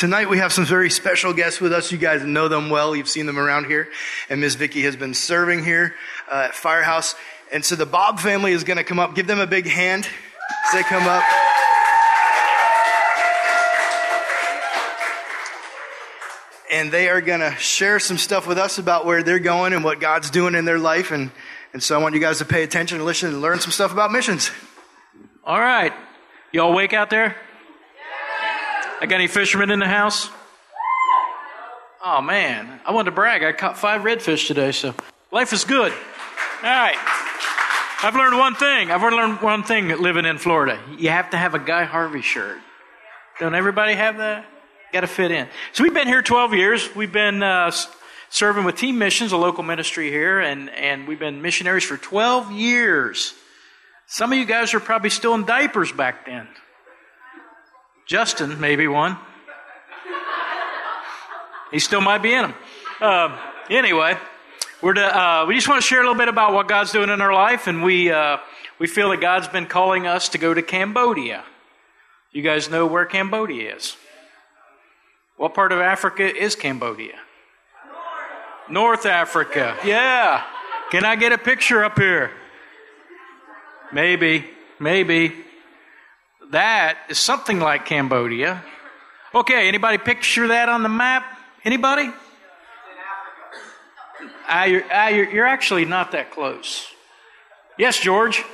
tonight we have some very special guests with us. You guys know them well. You've seen them around here. And Miss Vicky has been serving here uh, at Firehouse. And so the Bob family is going to come up. Give them a big hand as they come up. And they are going to share some stuff with us about where they're going and what God's doing in their life. And, and so I want you guys to pay attention and listen and learn some stuff about missions. All right. Y'all awake out there? I got any fishermen in the house? Oh man, I wanted to brag. I caught five redfish today, so life is good. All right. I've learned one thing. I've learned one thing living in Florida. You have to have a Guy Harvey shirt. Don't everybody have that? Got to fit in. So we've been here 12 years. We've been uh, serving with Teen Missions, a local ministry here, and, and we've been missionaries for 12 years. Some of you guys are probably still in diapers back then. Justin, maybe one. He still might be in them. Uh, anyway, we're to, uh, we just want to share a little bit about what God's doing in our life, and we uh, we feel that God's been calling us to go to Cambodia. You guys know where Cambodia is? What part of Africa is Cambodia? North Africa. Yeah. Can I get a picture up here? Maybe, maybe. That is something like Cambodia. Okay, anybody picture that on the map? Anybody? Ah, you're, ah, you're, you're actually not that close. Yes, George?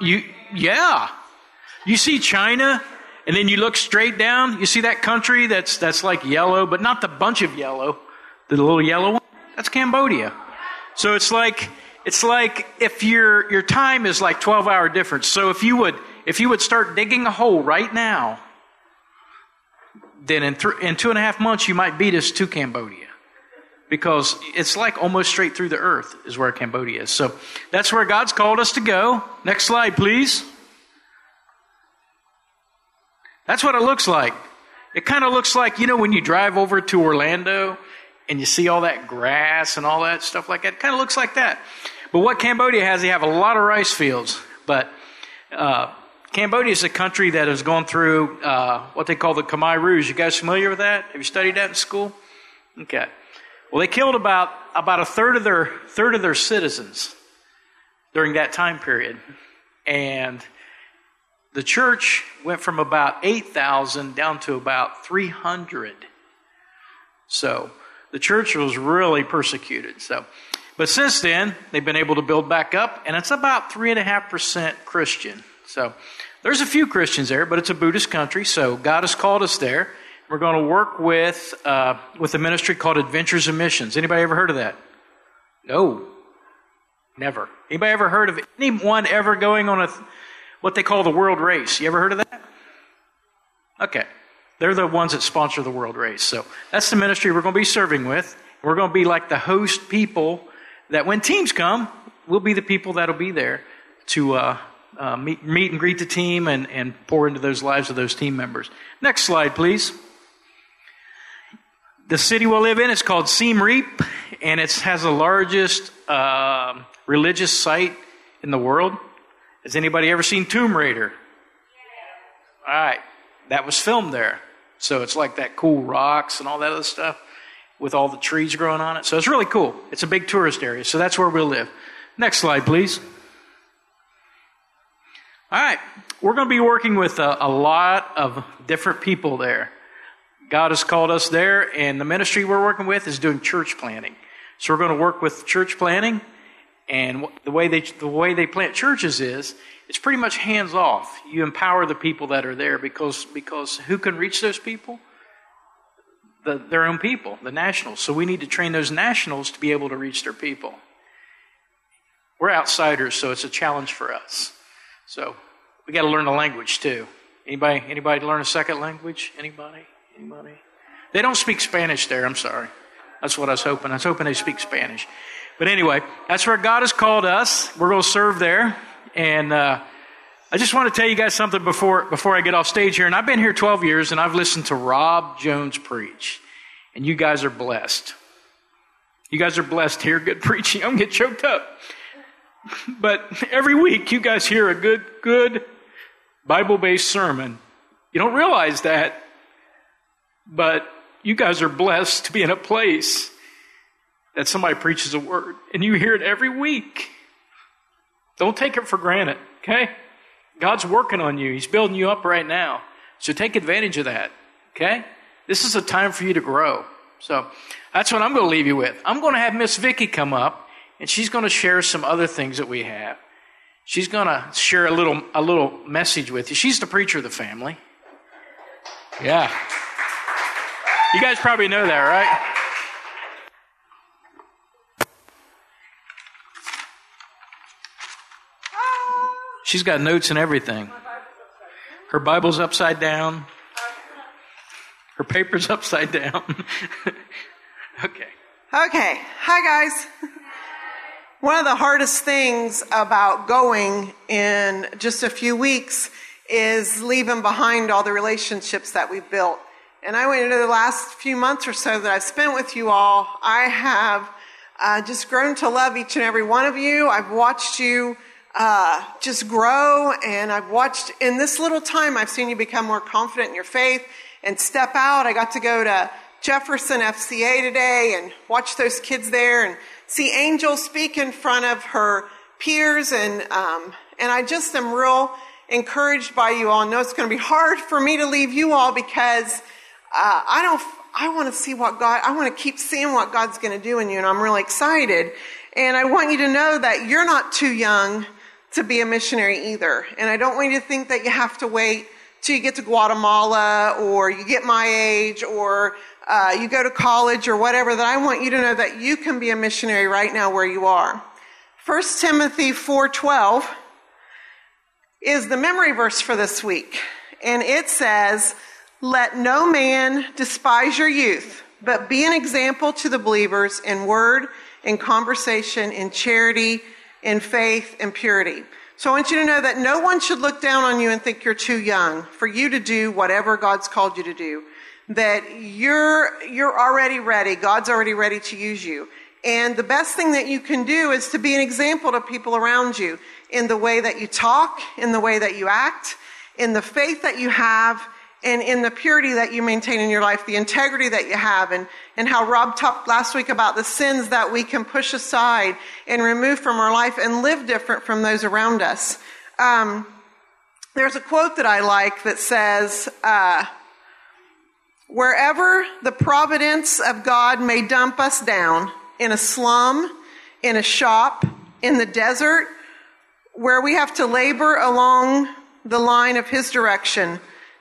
You, yeah. You see China, and then you look straight down. You see that country that's that's like yellow, but not the bunch of yellow, the little yellow one. That's Cambodia. So it's like it's like if your your time is like 12 hour difference. So if you would if you would start digging a hole right now, then in, th- in two and a half months you might beat us to Cambodia. Because it's like almost straight through the earth is where Cambodia is. So that's where God's called us to go. Next slide, please. That's what it looks like. It kind of looks like, you know, when you drive over to Orlando and you see all that grass and all that stuff like that. It kind of looks like that. But what Cambodia has, they have a lot of rice fields. But uh, Cambodia is a country that has gone through uh, what they call the Khmer Rouge. You guys familiar with that? Have you studied that in school? Okay. Well, they killed about about a third of their third of their citizens during that time period, and the church went from about eight thousand down to about three hundred. So the church was really persecuted. So, but since then, they've been able to build back up, and it's about 3.5% Christian. So, there's a few Christians there, but it's a Buddhist country, so God has called us there. We're going to work with, uh, with a ministry called Adventures in Missions. Anybody ever heard of that? No. Never. Anybody ever heard of anyone ever going on a, what they call the world race? You ever heard of that? Okay. They're the ones that sponsor the world race. So that's the ministry we're going to be serving with. We're going to be like the host people that when teams come, we'll be the people that'll be there to uh, uh, meet, meet and greet the team and, and pour into those lives of those team members. Next slide, please. The city we'll live in is called Siem Reap, and it has the largest uh, religious site in the world. Has anybody ever seen Tomb Raider? All right, that was filmed there. So it's like that cool rocks and all that other stuff with all the trees growing on it. So it's really cool. It's a big tourist area. So that's where we'll live. Next slide, please. All right. We're going to be working with a, a lot of different people there. God has called us there, and the ministry we're working with is doing church planting. So we're going to work with church planting, and the way they the way they plant churches is it's pretty much hands off. You empower the people that are there because, because who can reach those people? The, their own people, the nationals. So we need to train those nationals to be able to reach their people. We're outsiders, so it's a challenge for us. So we got to learn the language too. Anybody? Anybody learn a second language? Anybody? Anybody? They don't speak Spanish there. I'm sorry. That's what I was hoping. I was hoping they speak Spanish. But anyway, that's where God has called us. We're going to serve there. And uh, I just want to tell you guys something before, before I get off stage here. And I've been here 12 years and I've listened to Rob Jones preach. And you guys are blessed. You guys are blessed hear good preaching. I'm getting choked up. But every week you guys hear a good, good, Bible based sermon. You don't realize that, but you guys are blessed to be in a place that somebody preaches a word and you hear it every week. Don't take it for granted, okay? God's working on you. He's building you up right now. So take advantage of that, okay? This is a time for you to grow. So that's what I'm going to leave you with. I'm going to have Miss Vicky come up and she's going to share some other things that we have. She's going to share a little a little message with you. She's the preacher of the family. Yeah. You guys probably know that, right? She's got notes and everything. Her Bible's upside down. Her paper's upside down. okay. Okay. Hi, guys. One of the hardest things about going in just a few weeks is leaving behind all the relationships that we've built. And I went into the last few months or so that I've spent with you all. I have uh, just grown to love each and every one of you. I've watched you uh, just grow. And I've watched in this little time, I've seen you become more confident in your faith and step out. I got to go to Jefferson FCA today and watch those kids there and see Angel speak in front of her peers. And, um, and I just am real encouraged by you all. I know it's going to be hard for me to leave you all because uh, I don't. I want to see what God. I want to keep seeing what God's going to do in you, and I'm really excited. And I want you to know that you're not too young to be a missionary either. And I don't want you to think that you have to wait till you get to Guatemala or you get my age or uh, you go to college or whatever, that I want you to know that you can be a missionary right now where you are. 1 Timothy 4.12 is the memory verse for this week. And it says, Let no man despise your youth, but be an example to the believers in word, in conversation, in charity, in faith and purity. So I want you to know that no one should look down on you and think you're too young for you to do whatever God's called you to do. That you're, you're already ready. God's already ready to use you. And the best thing that you can do is to be an example to people around you in the way that you talk, in the way that you act, in the faith that you have, and in the purity that you maintain in your life, the integrity that you have, and, and how Rob talked last week about the sins that we can push aside and remove from our life and live different from those around us. Um, there's a quote that I like that says, uh, Wherever the providence of God may dump us down, in a slum, in a shop, in the desert, where we have to labor along the line of His direction,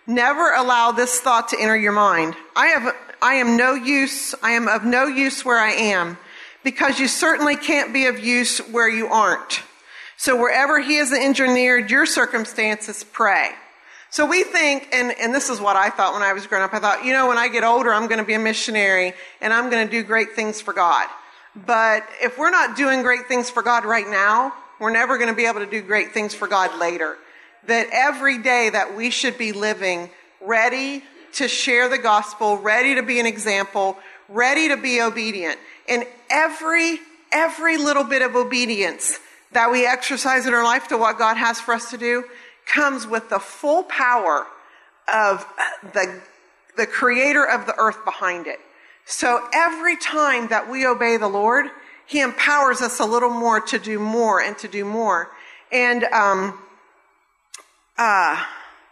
Never allow this thought to enter your mind. I have, I am no use, I am of no use where I am, because you certainly can't be of use where you aren't. So wherever he has engineered your circumstances, pray. So we think, and, and this is what I thought when I was growing up. I thought, you know, when I get older, I'm going to be a missionary and I'm going to do great things for God. But if we're not doing great things for God right now, we're never going to be able to do great things for God later that every day that we should be living ready to share the gospel, ready to be an example, ready to be obedient. And every, every little bit of obedience that we exercise in our life to what God has for us to do comes with the full power of the, the creator of the earth behind it. So every time that we obey the Lord, He empowers us a little more to do more and to do more. And, um, uh,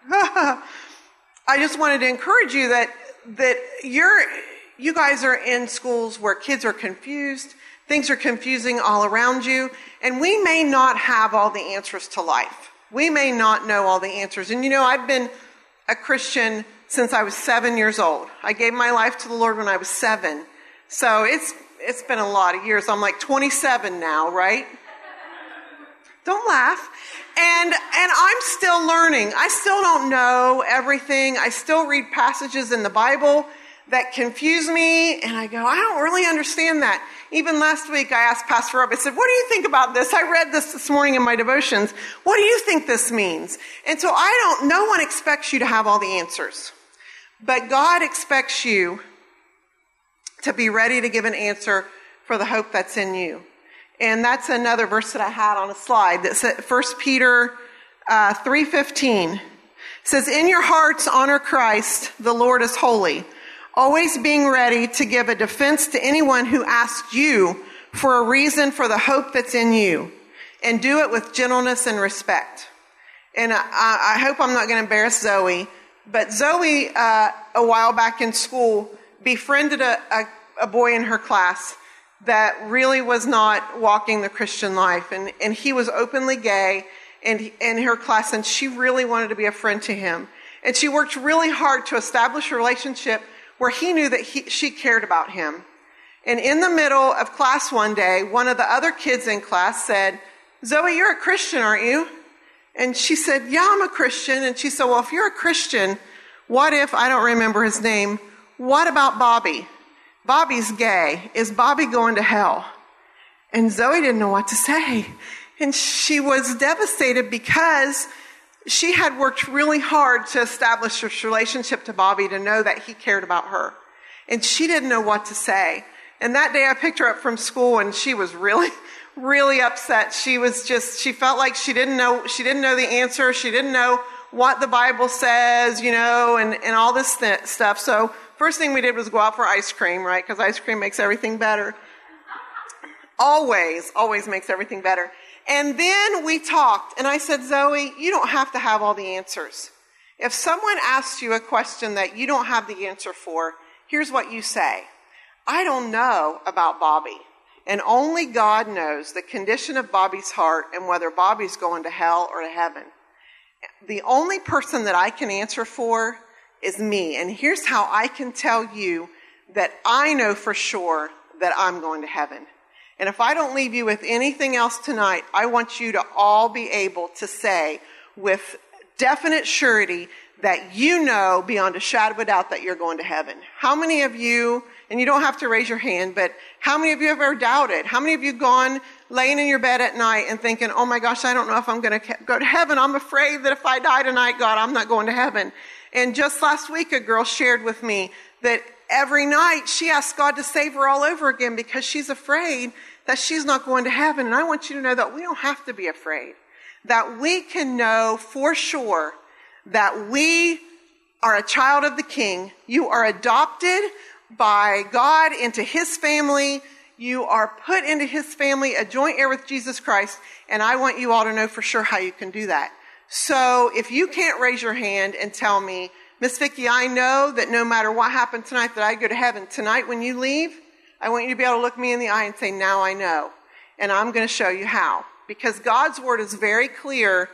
I just wanted to encourage you that that you're you guys are in schools where kids are confused, things are confusing all around you, and we may not have all the answers to life. We may not know all the answers. And you know, I've been a Christian since I was seven years old. I gave my life to the Lord when I was seven. So it's it's been a lot of years. I'm like 27 now, right? Don't laugh. And, and I'm still learning. I still don't know everything. I still read passages in the Bible that confuse me, and I go, I don't really understand that. Even last week, I asked Pastor Rob, I said, What do you think about this? I read this this morning in my devotions. What do you think this means? And so I don't, no one expects you to have all the answers. But God expects you to be ready to give an answer for the hope that's in you. And that's another verse that I had on a slide that said 1 Peter uh, 3.15. says, In your hearts, honor Christ. The Lord is holy. Always being ready to give a defense to anyone who asks you for a reason for the hope that's in you. And do it with gentleness and respect. And I, I hope I'm not going to embarrass Zoe, but Zoe, uh, a while back in school, befriended a, a, a boy in her class that really was not walking the Christian life. And, and he was openly gay in, in her class, and she really wanted to be a friend to him. And she worked really hard to establish a relationship where he knew that he, she cared about him. And in the middle of class one day, one of the other kids in class said, Zoe, you're a Christian, aren't you? And she said, Yeah, I'm a Christian. And she said, Well, if you're a Christian, what if, I don't remember his name, what about Bobby? Bobby's gay. Is Bobby going to hell? And Zoe didn't know what to say. And she was devastated because she had worked really hard to establish this relationship to Bobby to know that he cared about her. And she didn't know what to say. And that day I picked her up from school and she was really, really upset. She was just, she felt like she didn't know, she didn't know the answer. She didn't know what the Bible says, you know, and, and all this th- stuff. So first thing we did was go out for ice cream, right? Because ice cream makes everything better. Always, always makes everything better. And then we talked, and I said, Zoe, you don't have to have all the answers. If someone asks you a question that you don't have the answer for, here's what you say I don't know about Bobby. And only God knows the condition of Bobby's heart and whether Bobby's going to hell or to heaven. The only person that I can answer for is me. And here's how I can tell you that I know for sure that I'm going to heaven. And if I don't leave you with anything else tonight, I want you to all be able to say with definite surety that you know beyond a shadow of a doubt that you're going to heaven. How many of you, and you don't have to raise your hand, but how many of you have ever doubted? How many of you gone laying in your bed at night and thinking, oh my gosh, I don't know if I'm going to go to heaven. I'm afraid that if I die tonight, God, I'm not going to heaven. And just last week, a girl shared with me that every night she asks God to save her all over again because she's afraid that she's not going to heaven. And I want you to know that we don't have to be afraid, that we can know for sure that we are a child of the King. You are adopted by God into His family. You are put into His family, a joint heir with Jesus Christ. And I want you all to know for sure how you can do that. So if you can't raise your hand and tell me, Miss Vicki, I know that no matter what happened tonight, that I go to heaven. Tonight, when you leave, I want you to be able to look me in the eye and say, Now I know. And I'm going to show you how. Because God's word is very clear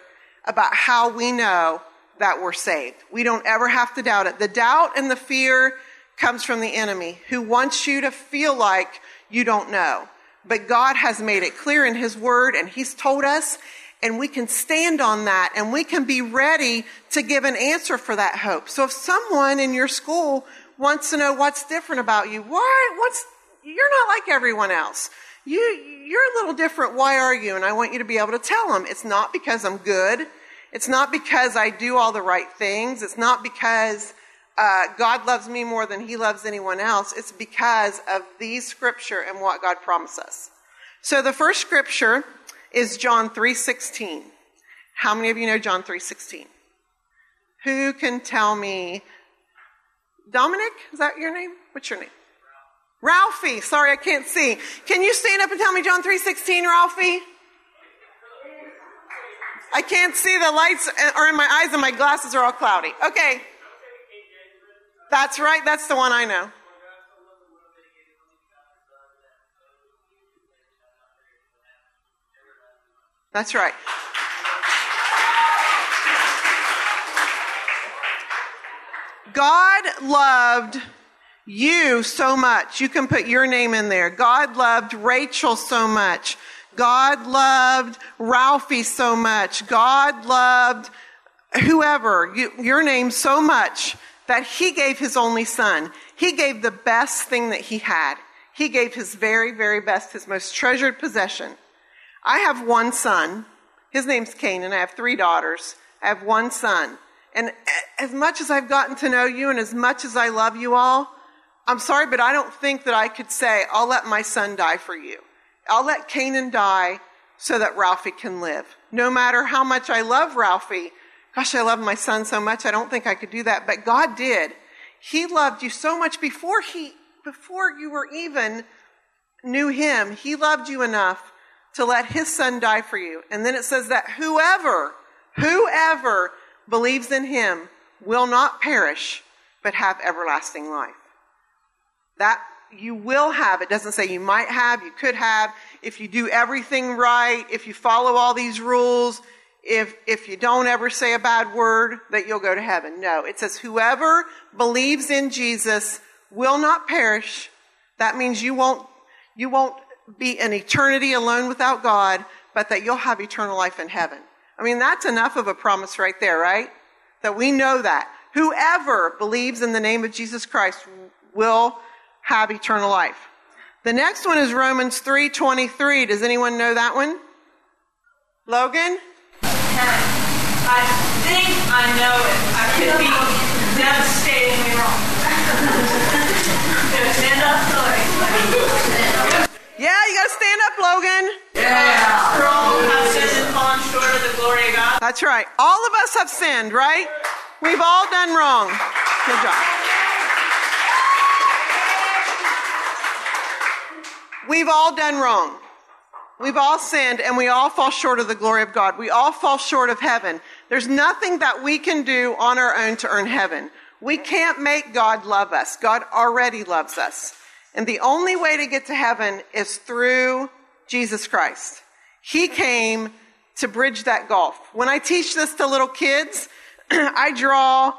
about how we know that we're saved. We don't ever have to doubt it. The doubt and the fear comes from the enemy who wants you to feel like you don't know. But God has made it clear in His Word and He's told us, and we can stand on that and we can be ready to give an answer for that hope. So if someone in your school wants to know what's different about you, why, what's, you're not like everyone else. You, you're a little different. Why are you? And I want you to be able to tell them it's not because I'm good. It's not because I do all the right things. It's not because uh, God loves me more than He loves anyone else. It's because of these scripture and what God promised us. So the first scripture is John 3:16. How many of you know John 3:16? Who can tell me? Dominic, is that your name? What's your name? Ralphie. Sorry, I can't see. Can you stand up and tell me John 3:16, Ralphie? I can't see. The lights are in my eyes and my glasses are all cloudy. Okay. That's right. That's the one I know. That's right. God loved you so much. You can put your name in there. God loved Rachel so much. God loved Ralphie so much. God loved whoever, you, your name so much that he gave his only son. He gave the best thing that he had. He gave his very, very best, his most treasured possession. I have one son. His name's Cain, and I have three daughters. I have one son. And as much as I've gotten to know you and as much as I love you all, I'm sorry, but I don't think that I could say, I'll let my son die for you. I'll let Canaan die so that Ralphie can live. No matter how much I love Ralphie, Gosh, I love my son so much. I don't think I could do that. But God did. He loved you so much before he, before you were even knew him. He loved you enough to let his son die for you. And then it says that whoever, whoever believes in him will not perish, but have everlasting life. That you will have. It doesn't say you might have, you could have. If you do everything right, if you follow all these rules, if, if you don't ever say a bad word, that you'll go to heaven. No, it says whoever believes in Jesus will not perish. That means you won't, you won't be an eternity alone without God, but that you'll have eternal life in heaven. I mean, that's enough of a promise right there, right? That we know that. Whoever believes in the name of Jesus Christ will have eternal life. The next one is Romans 3:23. Does anyone know that one? Logan? I think I know it. I could be devastatingly wrong. Stand up. Yeah, you got to stand up, Logan. Yeah. For all have sinned and fallen short of the glory of God. That's right. All of us have sinned, right? We've all done wrong. Good job. We've all done wrong. We've all sinned and we all fall short of the glory of God. We all fall short of heaven. There's nothing that we can do on our own to earn heaven. We can't make God love us. God already loves us. And the only way to get to heaven is through Jesus Christ. He came to bridge that gulf. When I teach this to little kids, I draw,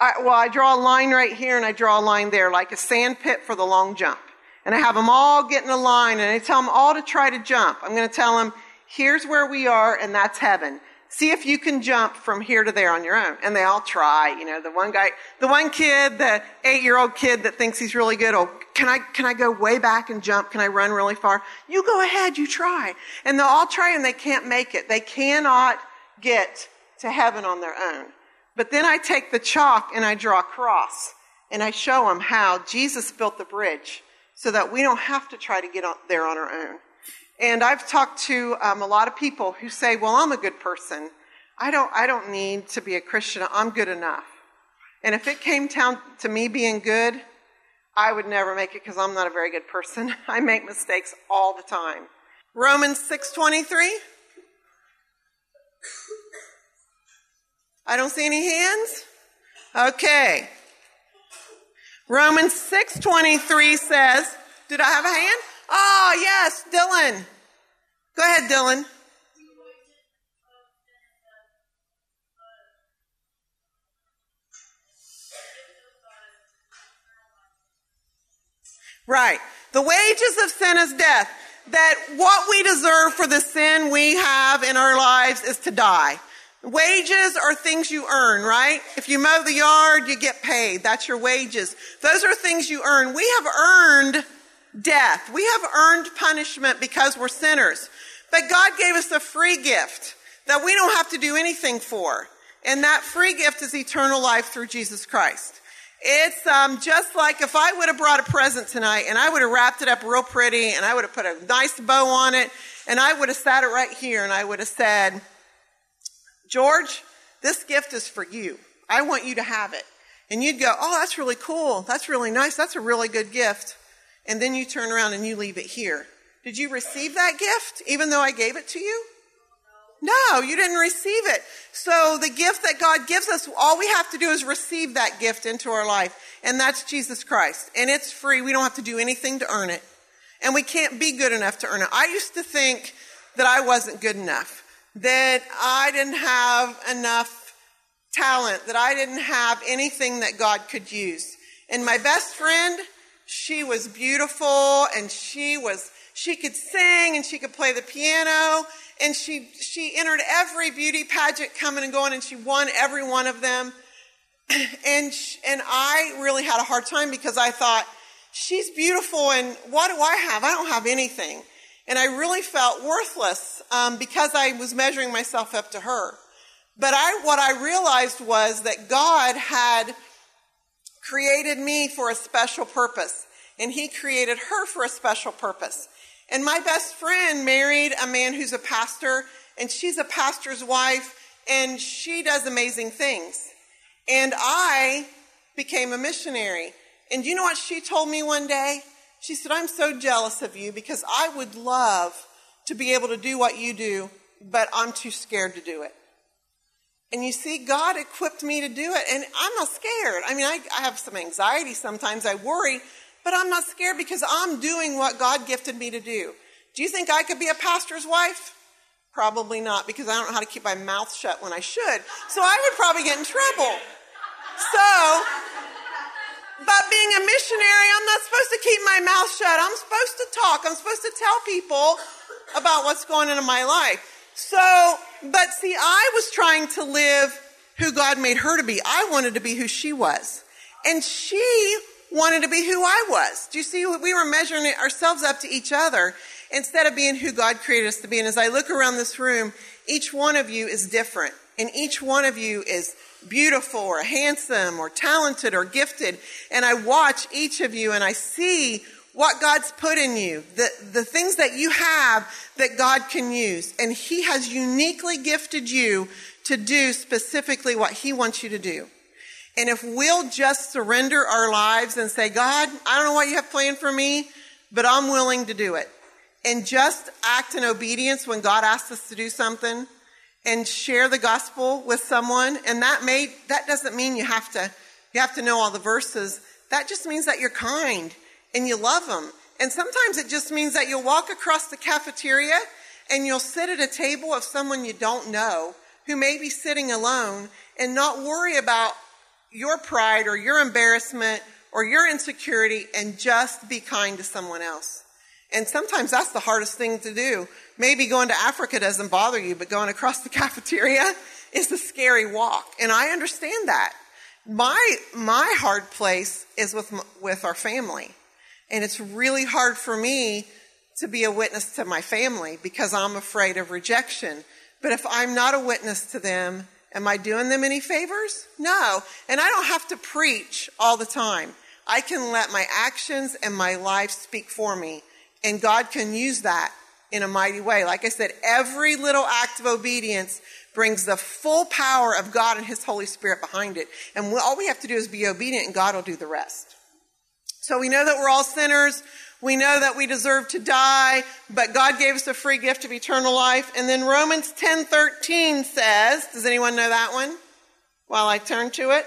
I, well, I draw a line right here and I draw a line there, like a sand pit for the long jump. And I have them all get in a line and I tell them all to try to jump. I'm going to tell them, here's where we are and that's heaven. See if you can jump from here to there on your own. And they all try. You know, the one guy, the one kid, the eight year old kid that thinks he's really good. Oh, can I, can I go way back and jump? Can I run really far? You go ahead, you try. And they'll all try and they can't make it. They cannot get to heaven on their own. But then I take the chalk and I draw a cross and I show them how Jesus built the bridge so that we don't have to try to get there on our own. And I've talked to um, a lot of people who say, "Well, I'm a good person. I don't. I don't need to be a Christian. I'm good enough." And if it came down to me being good, I would never make it because I'm not a very good person. I make mistakes all the time. Romans six twenty three. I don't see any hands. Okay. Romans 6:23 says, did I have a hand? Oh, yes, Dylan. Go ahead, Dylan. Right. The wages of sin is death. That what we deserve for the sin we have in our lives is to die. Wages are things you earn, right? If you mow the yard, you get paid. That's your wages. Those are things you earn. We have earned death. We have earned punishment because we're sinners. But God gave us a free gift that we don't have to do anything for. And that free gift is eternal life through Jesus Christ. It's um, just like if I would have brought a present tonight and I would have wrapped it up real pretty and I would have put a nice bow on it and I would have sat it right here and I would have said, George, this gift is for you. I want you to have it. And you'd go, Oh, that's really cool. That's really nice. That's a really good gift. And then you turn around and you leave it here. Did you receive that gift even though I gave it to you? No, you didn't receive it. So the gift that God gives us, all we have to do is receive that gift into our life. And that's Jesus Christ. And it's free. We don't have to do anything to earn it. And we can't be good enough to earn it. I used to think that I wasn't good enough that I didn't have enough talent, that I didn't have anything that God could use. And my best friend, she was beautiful and she was, she could sing and she could play the piano and she, she entered every beauty pageant coming and going and she won every one of them. And, she, and I really had a hard time because I thought, she's beautiful and what do I have? I don't have anything. And I really felt worthless um, because I was measuring myself up to her. But I, what I realized was that God had created me for a special purpose, and He created her for a special purpose. And my best friend married a man who's a pastor, and she's a pastor's wife, and she does amazing things. And I became a missionary. And you know what she told me one day? She said, I'm so jealous of you because I would love to be able to do what you do, but I'm too scared to do it. And you see, God equipped me to do it, and I'm not scared. I mean, I, I have some anxiety sometimes, I worry, but I'm not scared because I'm doing what God gifted me to do. Do you think I could be a pastor's wife? Probably not, because I don't know how to keep my mouth shut when I should. So I would probably get in trouble. So, but being a missionary, I'm not supposed to keep my mouth shut. I'm supposed to talk. I'm supposed to tell people about what's going on in my life. So, but see, I was trying to live who God made her to be. I wanted to be who she was. And she wanted to be who I was. Do you see? We were measuring ourselves up to each other instead of being who God created us to be. And as I look around this room, each one of you is different. And each one of you is beautiful or handsome or talented or gifted. And I watch each of you and I see what God's put in you, the, the things that you have that God can use. And He has uniquely gifted you to do specifically what He wants you to do. And if we'll just surrender our lives and say, God, I don't know what you have planned for me, but I'm willing to do it. And just act in obedience when God asks us to do something and share the gospel with someone. And that may, that doesn't mean you have to, you have to know all the verses. That just means that you're kind and you love them. And sometimes it just means that you'll walk across the cafeteria and you'll sit at a table of someone you don't know who may be sitting alone and not worry about your pride or your embarrassment or your insecurity and just be kind to someone else. And sometimes that's the hardest thing to do. Maybe going to Africa doesn't bother you, but going across the cafeteria is a scary walk. And I understand that. My, my hard place is with, with our family. And it's really hard for me to be a witness to my family because I'm afraid of rejection. But if I'm not a witness to them, am I doing them any favors? No. And I don't have to preach all the time. I can let my actions and my life speak for me. And God can use that in a mighty way. Like I said, every little act of obedience brings the full power of God and His Holy Spirit behind it. And all we have to do is be obedient and God will do the rest. So we know that we're all sinners. We know that we deserve to die, but God gave us a free gift of eternal life. And then Romans 10:13 says, does anyone know that one? While I turn to it.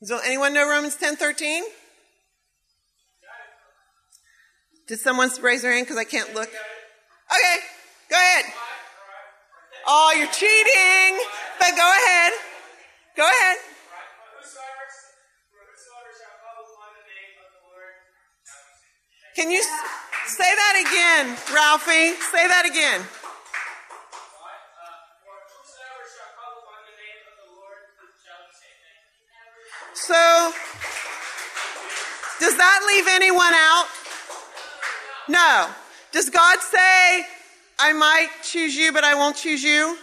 Does anyone know Romans 10:13? Did someone raise their hand because I can't look? Okay, go ahead. Oh, you're cheating. But go ahead. Go ahead. Can you say that again, Ralphie? Say that again. So, does that leave anyone out? No. Does God say, I might choose you, but I won't choose you?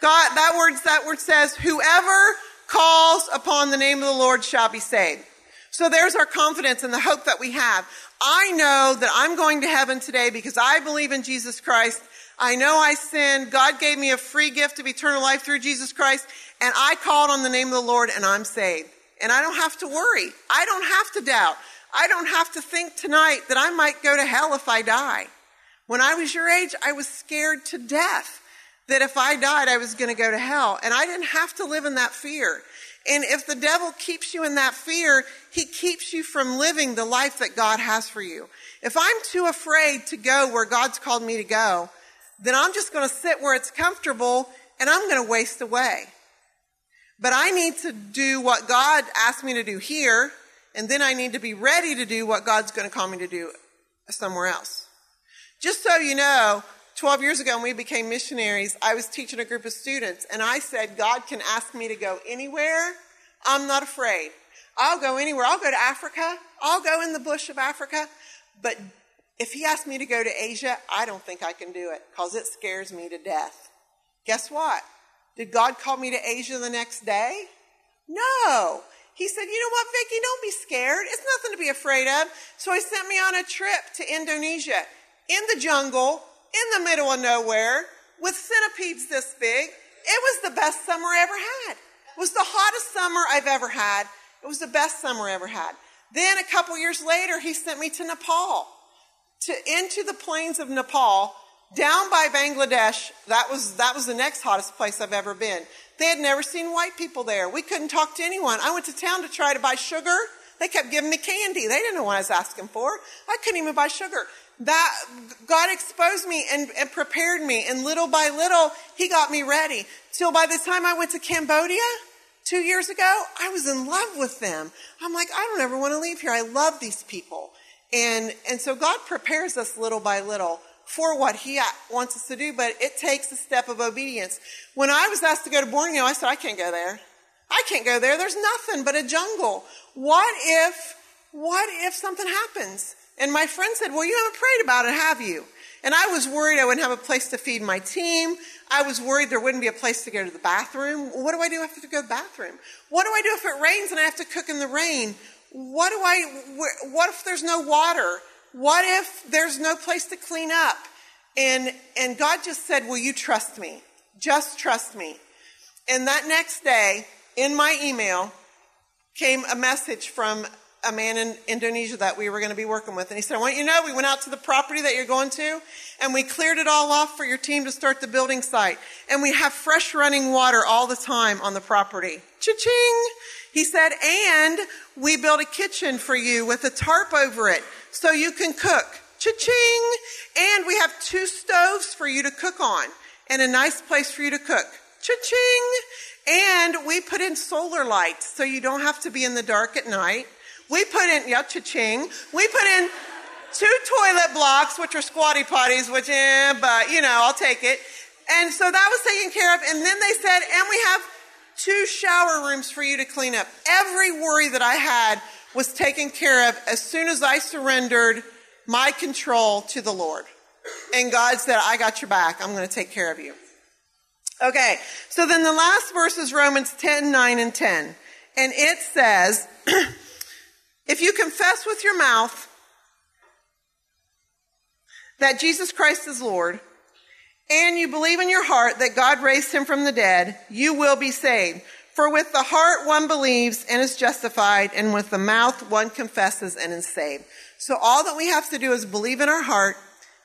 God, that word, that word says, whoever calls upon the name of the Lord shall be saved. So there's our confidence and the hope that we have. I know that I'm going to heaven today because I believe in Jesus Christ. I know I sinned. God gave me a free gift of eternal life through Jesus Christ. And I called on the name of the Lord and I'm saved. And I don't have to worry. I don't have to doubt. I don't have to think tonight that I might go to hell if I die. When I was your age, I was scared to death that if I died, I was going to go to hell. And I didn't have to live in that fear. And if the devil keeps you in that fear, he keeps you from living the life that God has for you. If I'm too afraid to go where God's called me to go, then I'm just going to sit where it's comfortable and I'm going to waste away. But I need to do what God asked me to do here, and then I need to be ready to do what God's going to call me to do somewhere else. Just so you know, 12 years ago when we became missionaries, I was teaching a group of students and I said, God can ask me to go anywhere. I'm not afraid. I'll go anywhere. I'll go to Africa. I'll go in the bush of Africa. But if he asked me to go to Asia, I don't think I can do it because it scares me to death. Guess what? Did God call me to Asia the next day? No. He said, you know what, Vicki, don't be scared. It's nothing to be afraid of. So he sent me on a trip to Indonesia in the jungle in the middle of nowhere with centipedes this big. It was the best summer I ever had. It was the hottest summer I've ever had. It was the best summer I ever had. Then a couple years later, he sent me to Nepal, to into the plains of Nepal, down by Bangladesh. That was that was the next hottest place I've ever been. They had never seen white people there. We couldn't talk to anyone. I went to town to try to buy sugar. They kept giving me candy. They didn't know what I was asking for. I couldn't even buy sugar. That God exposed me and, and prepared me, and little by little, He got me ready. Till by the time I went to Cambodia, two years ago, I was in love with them. I'm like, I don't ever want to leave here. I love these people. And, and so God prepares us little by little for what He wants us to do, but it takes a step of obedience. When I was asked to go to Borneo, I said, I can't go there. I can't go there. There's nothing but a jungle. What if, what if something happens? And my friend said, Well, you haven't prayed about it, have you? And I was worried I wouldn't have a place to feed my team. I was worried there wouldn't be a place to go to the bathroom. What do I do if I have to go to the bathroom? What do I do if it rains and I have to cook in the rain? What do I, what if there's no water? What if there's no place to clean up? And, and God just said, Will you trust me? Just trust me. And that next day, in my email, came a message from a man in Indonesia that we were going to be working with. And he said, I want you to know we went out to the property that you're going to and we cleared it all off for your team to start the building site. And we have fresh running water all the time on the property. Cha-ching! He said, and we built a kitchen for you with a tarp over it so you can cook. Cha-ching! And we have two stoves for you to cook on and a nice place for you to cook. Cha-ching! And we put in solar lights so you don't have to be in the dark at night. We put in, yeah, cha-ching. We put in two toilet blocks, which are squatty potties, which, eh, but, you know, I'll take it. And so that was taken care of. And then they said, and we have two shower rooms for you to clean up. Every worry that I had was taken care of as soon as I surrendered my control to the Lord. And God said, I got your back. I'm going to take care of you. Okay. So then the last verse is Romans 10, 9, and 10. And it says, If you confess with your mouth that Jesus Christ is Lord, and you believe in your heart that God raised him from the dead, you will be saved. For with the heart one believes and is justified, and with the mouth one confesses and is saved. So all that we have to do is believe in our heart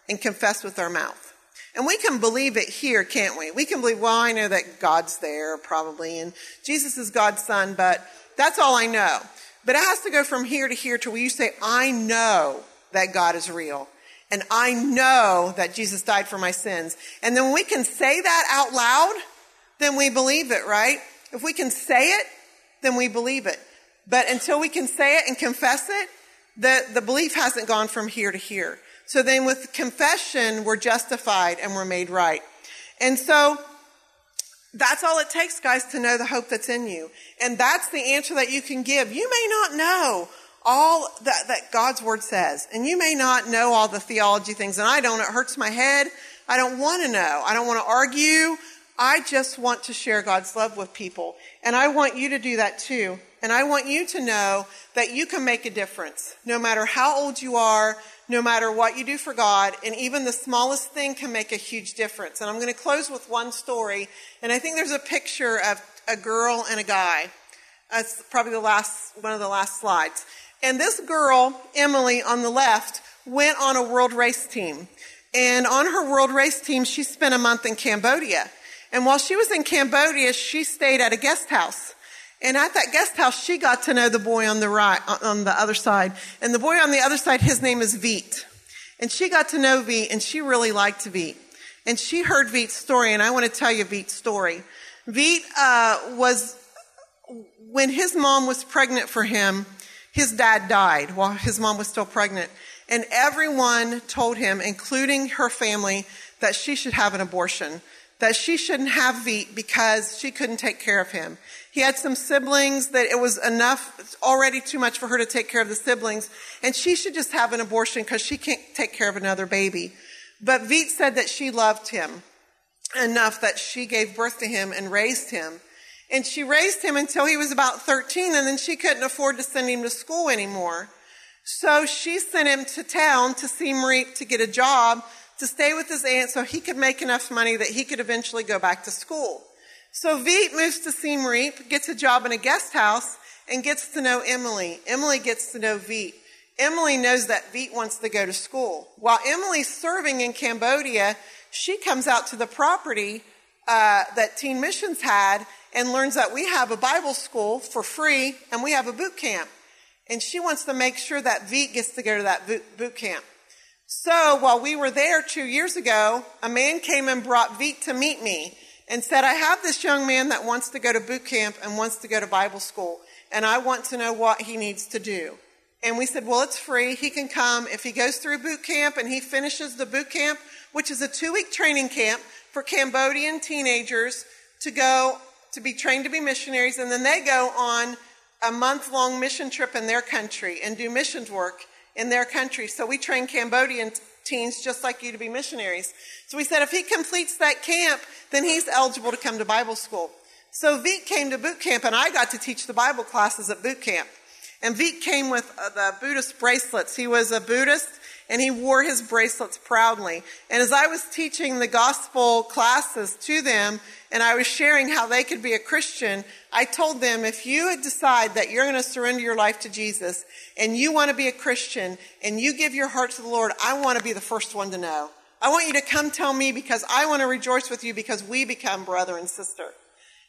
and confess with our mouth. And we can believe it here, can't we? We can believe, well, I know that God's there, probably, and Jesus is God's son, but that's all I know. But it has to go from here to here to where you say, I know that God is real. And I know that Jesus died for my sins. And then when we can say that out loud, then we believe it, right? If we can say it, then we believe it. But until we can say it and confess it, the, the belief hasn't gone from here to here. So then with confession, we're justified and we're made right. And so that's all it takes, guys, to know the hope that's in you. And that's the answer that you can give. You may not know all that, that God's word says, and you may not know all the theology things, and I don't. It hurts my head. I don't want to know. I don't want to argue. I just want to share God's love with people. And I want you to do that too. And I want you to know that you can make a difference no matter how old you are, no matter what you do for God, and even the smallest thing can make a huge difference. And I'm going to close with one story, and I think there's a picture of a girl and a guy. That's probably the last one of the last slides. And this girl, Emily, on the left, went on a world race team. And on her world race team, she spent a month in Cambodia. And while she was in Cambodia, she stayed at a guest house. And at that guest house, she got to know the boy on the right, on the other side. And the boy on the other side, his name is Veet. And she got to know Veet, and she really liked Veet. And she heard Veet's story, and I want to tell you Veet's story. Veet uh, was, when his mom was pregnant for him, his dad died while his mom was still pregnant. And everyone told him, including her family, that she should have an abortion, that she shouldn't have Veet because she couldn't take care of him. He had some siblings that it was enough, already too much for her to take care of the siblings, and she should just have an abortion because she can't take care of another baby. But Veet said that she loved him enough that she gave birth to him and raised him. And she raised him until he was about 13, and then she couldn't afford to send him to school anymore. So she sent him to town to Siem Reap to get a job to stay with his aunt so he could make enough money that he could eventually go back to school. So Veet moves to Siem Reap, gets a job in a guest house, and gets to know Emily. Emily gets to know Veet. Emily knows that Veet wants to go to school. While Emily's serving in Cambodia, she comes out to the property uh, that Teen Missions had and learns that we have a Bible school for free and we have a boot camp. And she wants to make sure that Veet gets to go to that boot camp. So while we were there two years ago, a man came and brought Veet to meet me and said, I have this young man that wants to go to boot camp and wants to go to Bible school, and I want to know what he needs to do. And we said, well, it's free. He can come. If he goes through boot camp and he finishes the boot camp, which is a two week training camp for Cambodian teenagers to go to be trained to be missionaries, and then they go on a month long mission trip in their country and do missions work in their country. So we train Cambodian teens just like you to be missionaries. So we said if he completes that camp, then he's eligible to come to Bible school. So Veet came to boot camp, and I got to teach the Bible classes at boot camp. And Veet came with uh, the Buddhist bracelets. He was a Buddhist and he wore his bracelets proudly. And as I was teaching the gospel classes to them and I was sharing how they could be a Christian, I told them if you decide that you're going to surrender your life to Jesus and you want to be a Christian and you give your heart to the Lord, I want to be the first one to know. I want you to come tell me because I want to rejoice with you because we become brother and sister.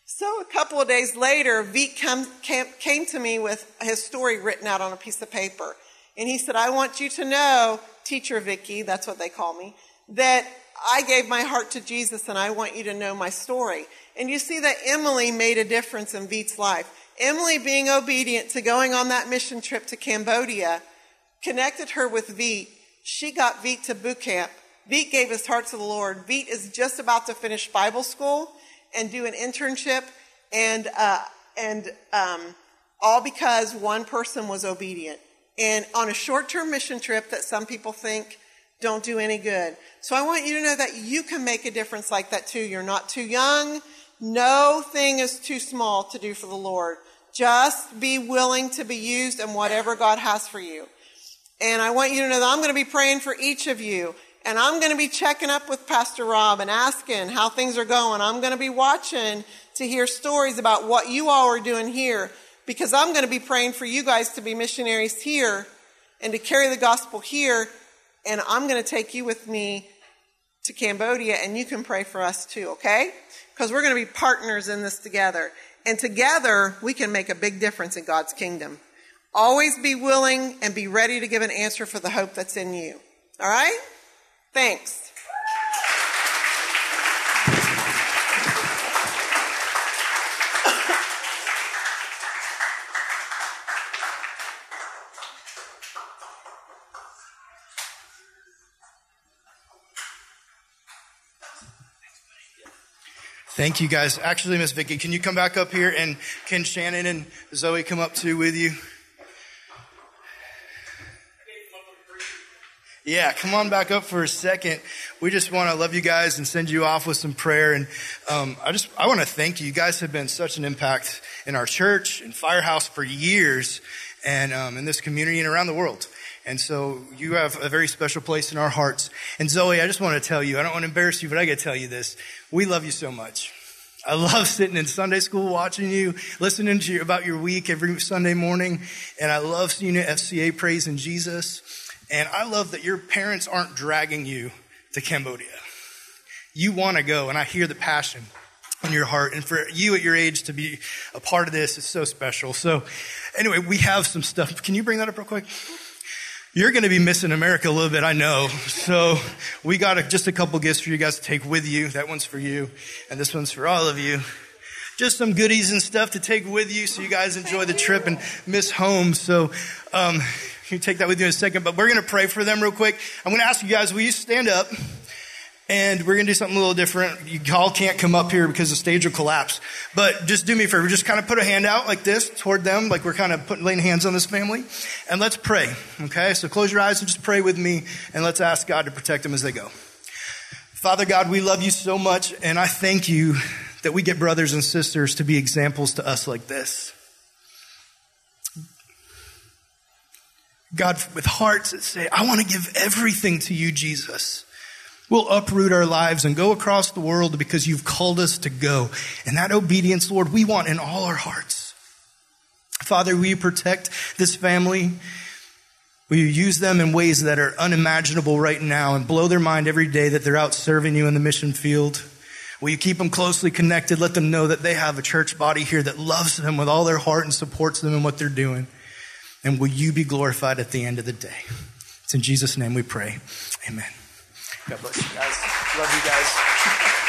So a couple of days later, Veet came, came to me with his story written out on a piece of paper. And he said, I want you to know, Teacher Vicky, that's what they call me, that I gave my heart to Jesus and I want you to know my story. And you see that Emily made a difference in Veet's life. Emily being obedient to going on that mission trip to Cambodia connected her with Veet. She got Veet to boot camp. Veet gave his heart to the Lord. Veet is just about to finish Bible school and do an internship, and uh, and um, all because one person was obedient. And on a short-term mission trip that some people think don't do any good. So I want you to know that you can make a difference like that too. You're not too young. No thing is too small to do for the Lord. Just be willing to be used in whatever God has for you. And I want you to know that I'm going to be praying for each of you. And I'm going to be checking up with Pastor Rob and asking how things are going. I'm going to be watching to hear stories about what you all are doing here because I'm going to be praying for you guys to be missionaries here and to carry the gospel here. And I'm going to take you with me to Cambodia and you can pray for us too, okay? Because we're going to be partners in this together. And together we can make a big difference in God's kingdom. Always be willing and be ready to give an answer for the hope that's in you. All right? Thanks. Thank you guys. Actually, Miss Vicki, can you come back up here and can Shannon and Zoe come up too with you? Yeah, come on back up for a second. We just want to love you guys and send you off with some prayer. And um, I just I want to thank you. You guys have been such an impact in our church and Firehouse for years, and um, in this community and around the world. And so you have a very special place in our hearts. And Zoe, I just want to tell you, I don't want to embarrass you, but I got to tell you this. We love you so much. I love sitting in Sunday school watching you, listening to you about your week every Sunday morning. And I love seeing you at FCA praising Jesus. And I love that your parents aren't dragging you to Cambodia. You want to go, and I hear the passion in your heart. And for you at your age to be a part of this is so special. So, anyway, we have some stuff. Can you bring that up real quick? You're going to be missing America a little bit, I know. So, we got a, just a couple gifts for you guys to take with you. That one's for you, and this one's for all of you. Just some goodies and stuff to take with you so you guys enjoy the trip and miss home. So, um, you take that with you in a second, but we're going to pray for them real quick. I'm going to ask you guys, will you stand up? And we're going to do something a little different. You all can't come up here because the stage will collapse. But just do me a favor. Just kind of put a hand out like this toward them, like we're kind of putting, laying hands on this family. And let's pray. Okay? So close your eyes and just pray with me. And let's ask God to protect them as they go. Father God, we love you so much. And I thank you that we get brothers and sisters to be examples to us like this. God, with hearts that say, I want to give everything to you, Jesus. We'll uproot our lives and go across the world because you've called us to go. And that obedience, Lord, we want in all our hearts. Father, will you protect this family? Will you use them in ways that are unimaginable right now and blow their mind every day that they're out serving you in the mission field? Will you keep them closely connected? Let them know that they have a church body here that loves them with all their heart and supports them in what they're doing. And will you be glorified at the end of the day? It's in Jesus' name we pray. Amen. God bless you guys. Love you guys.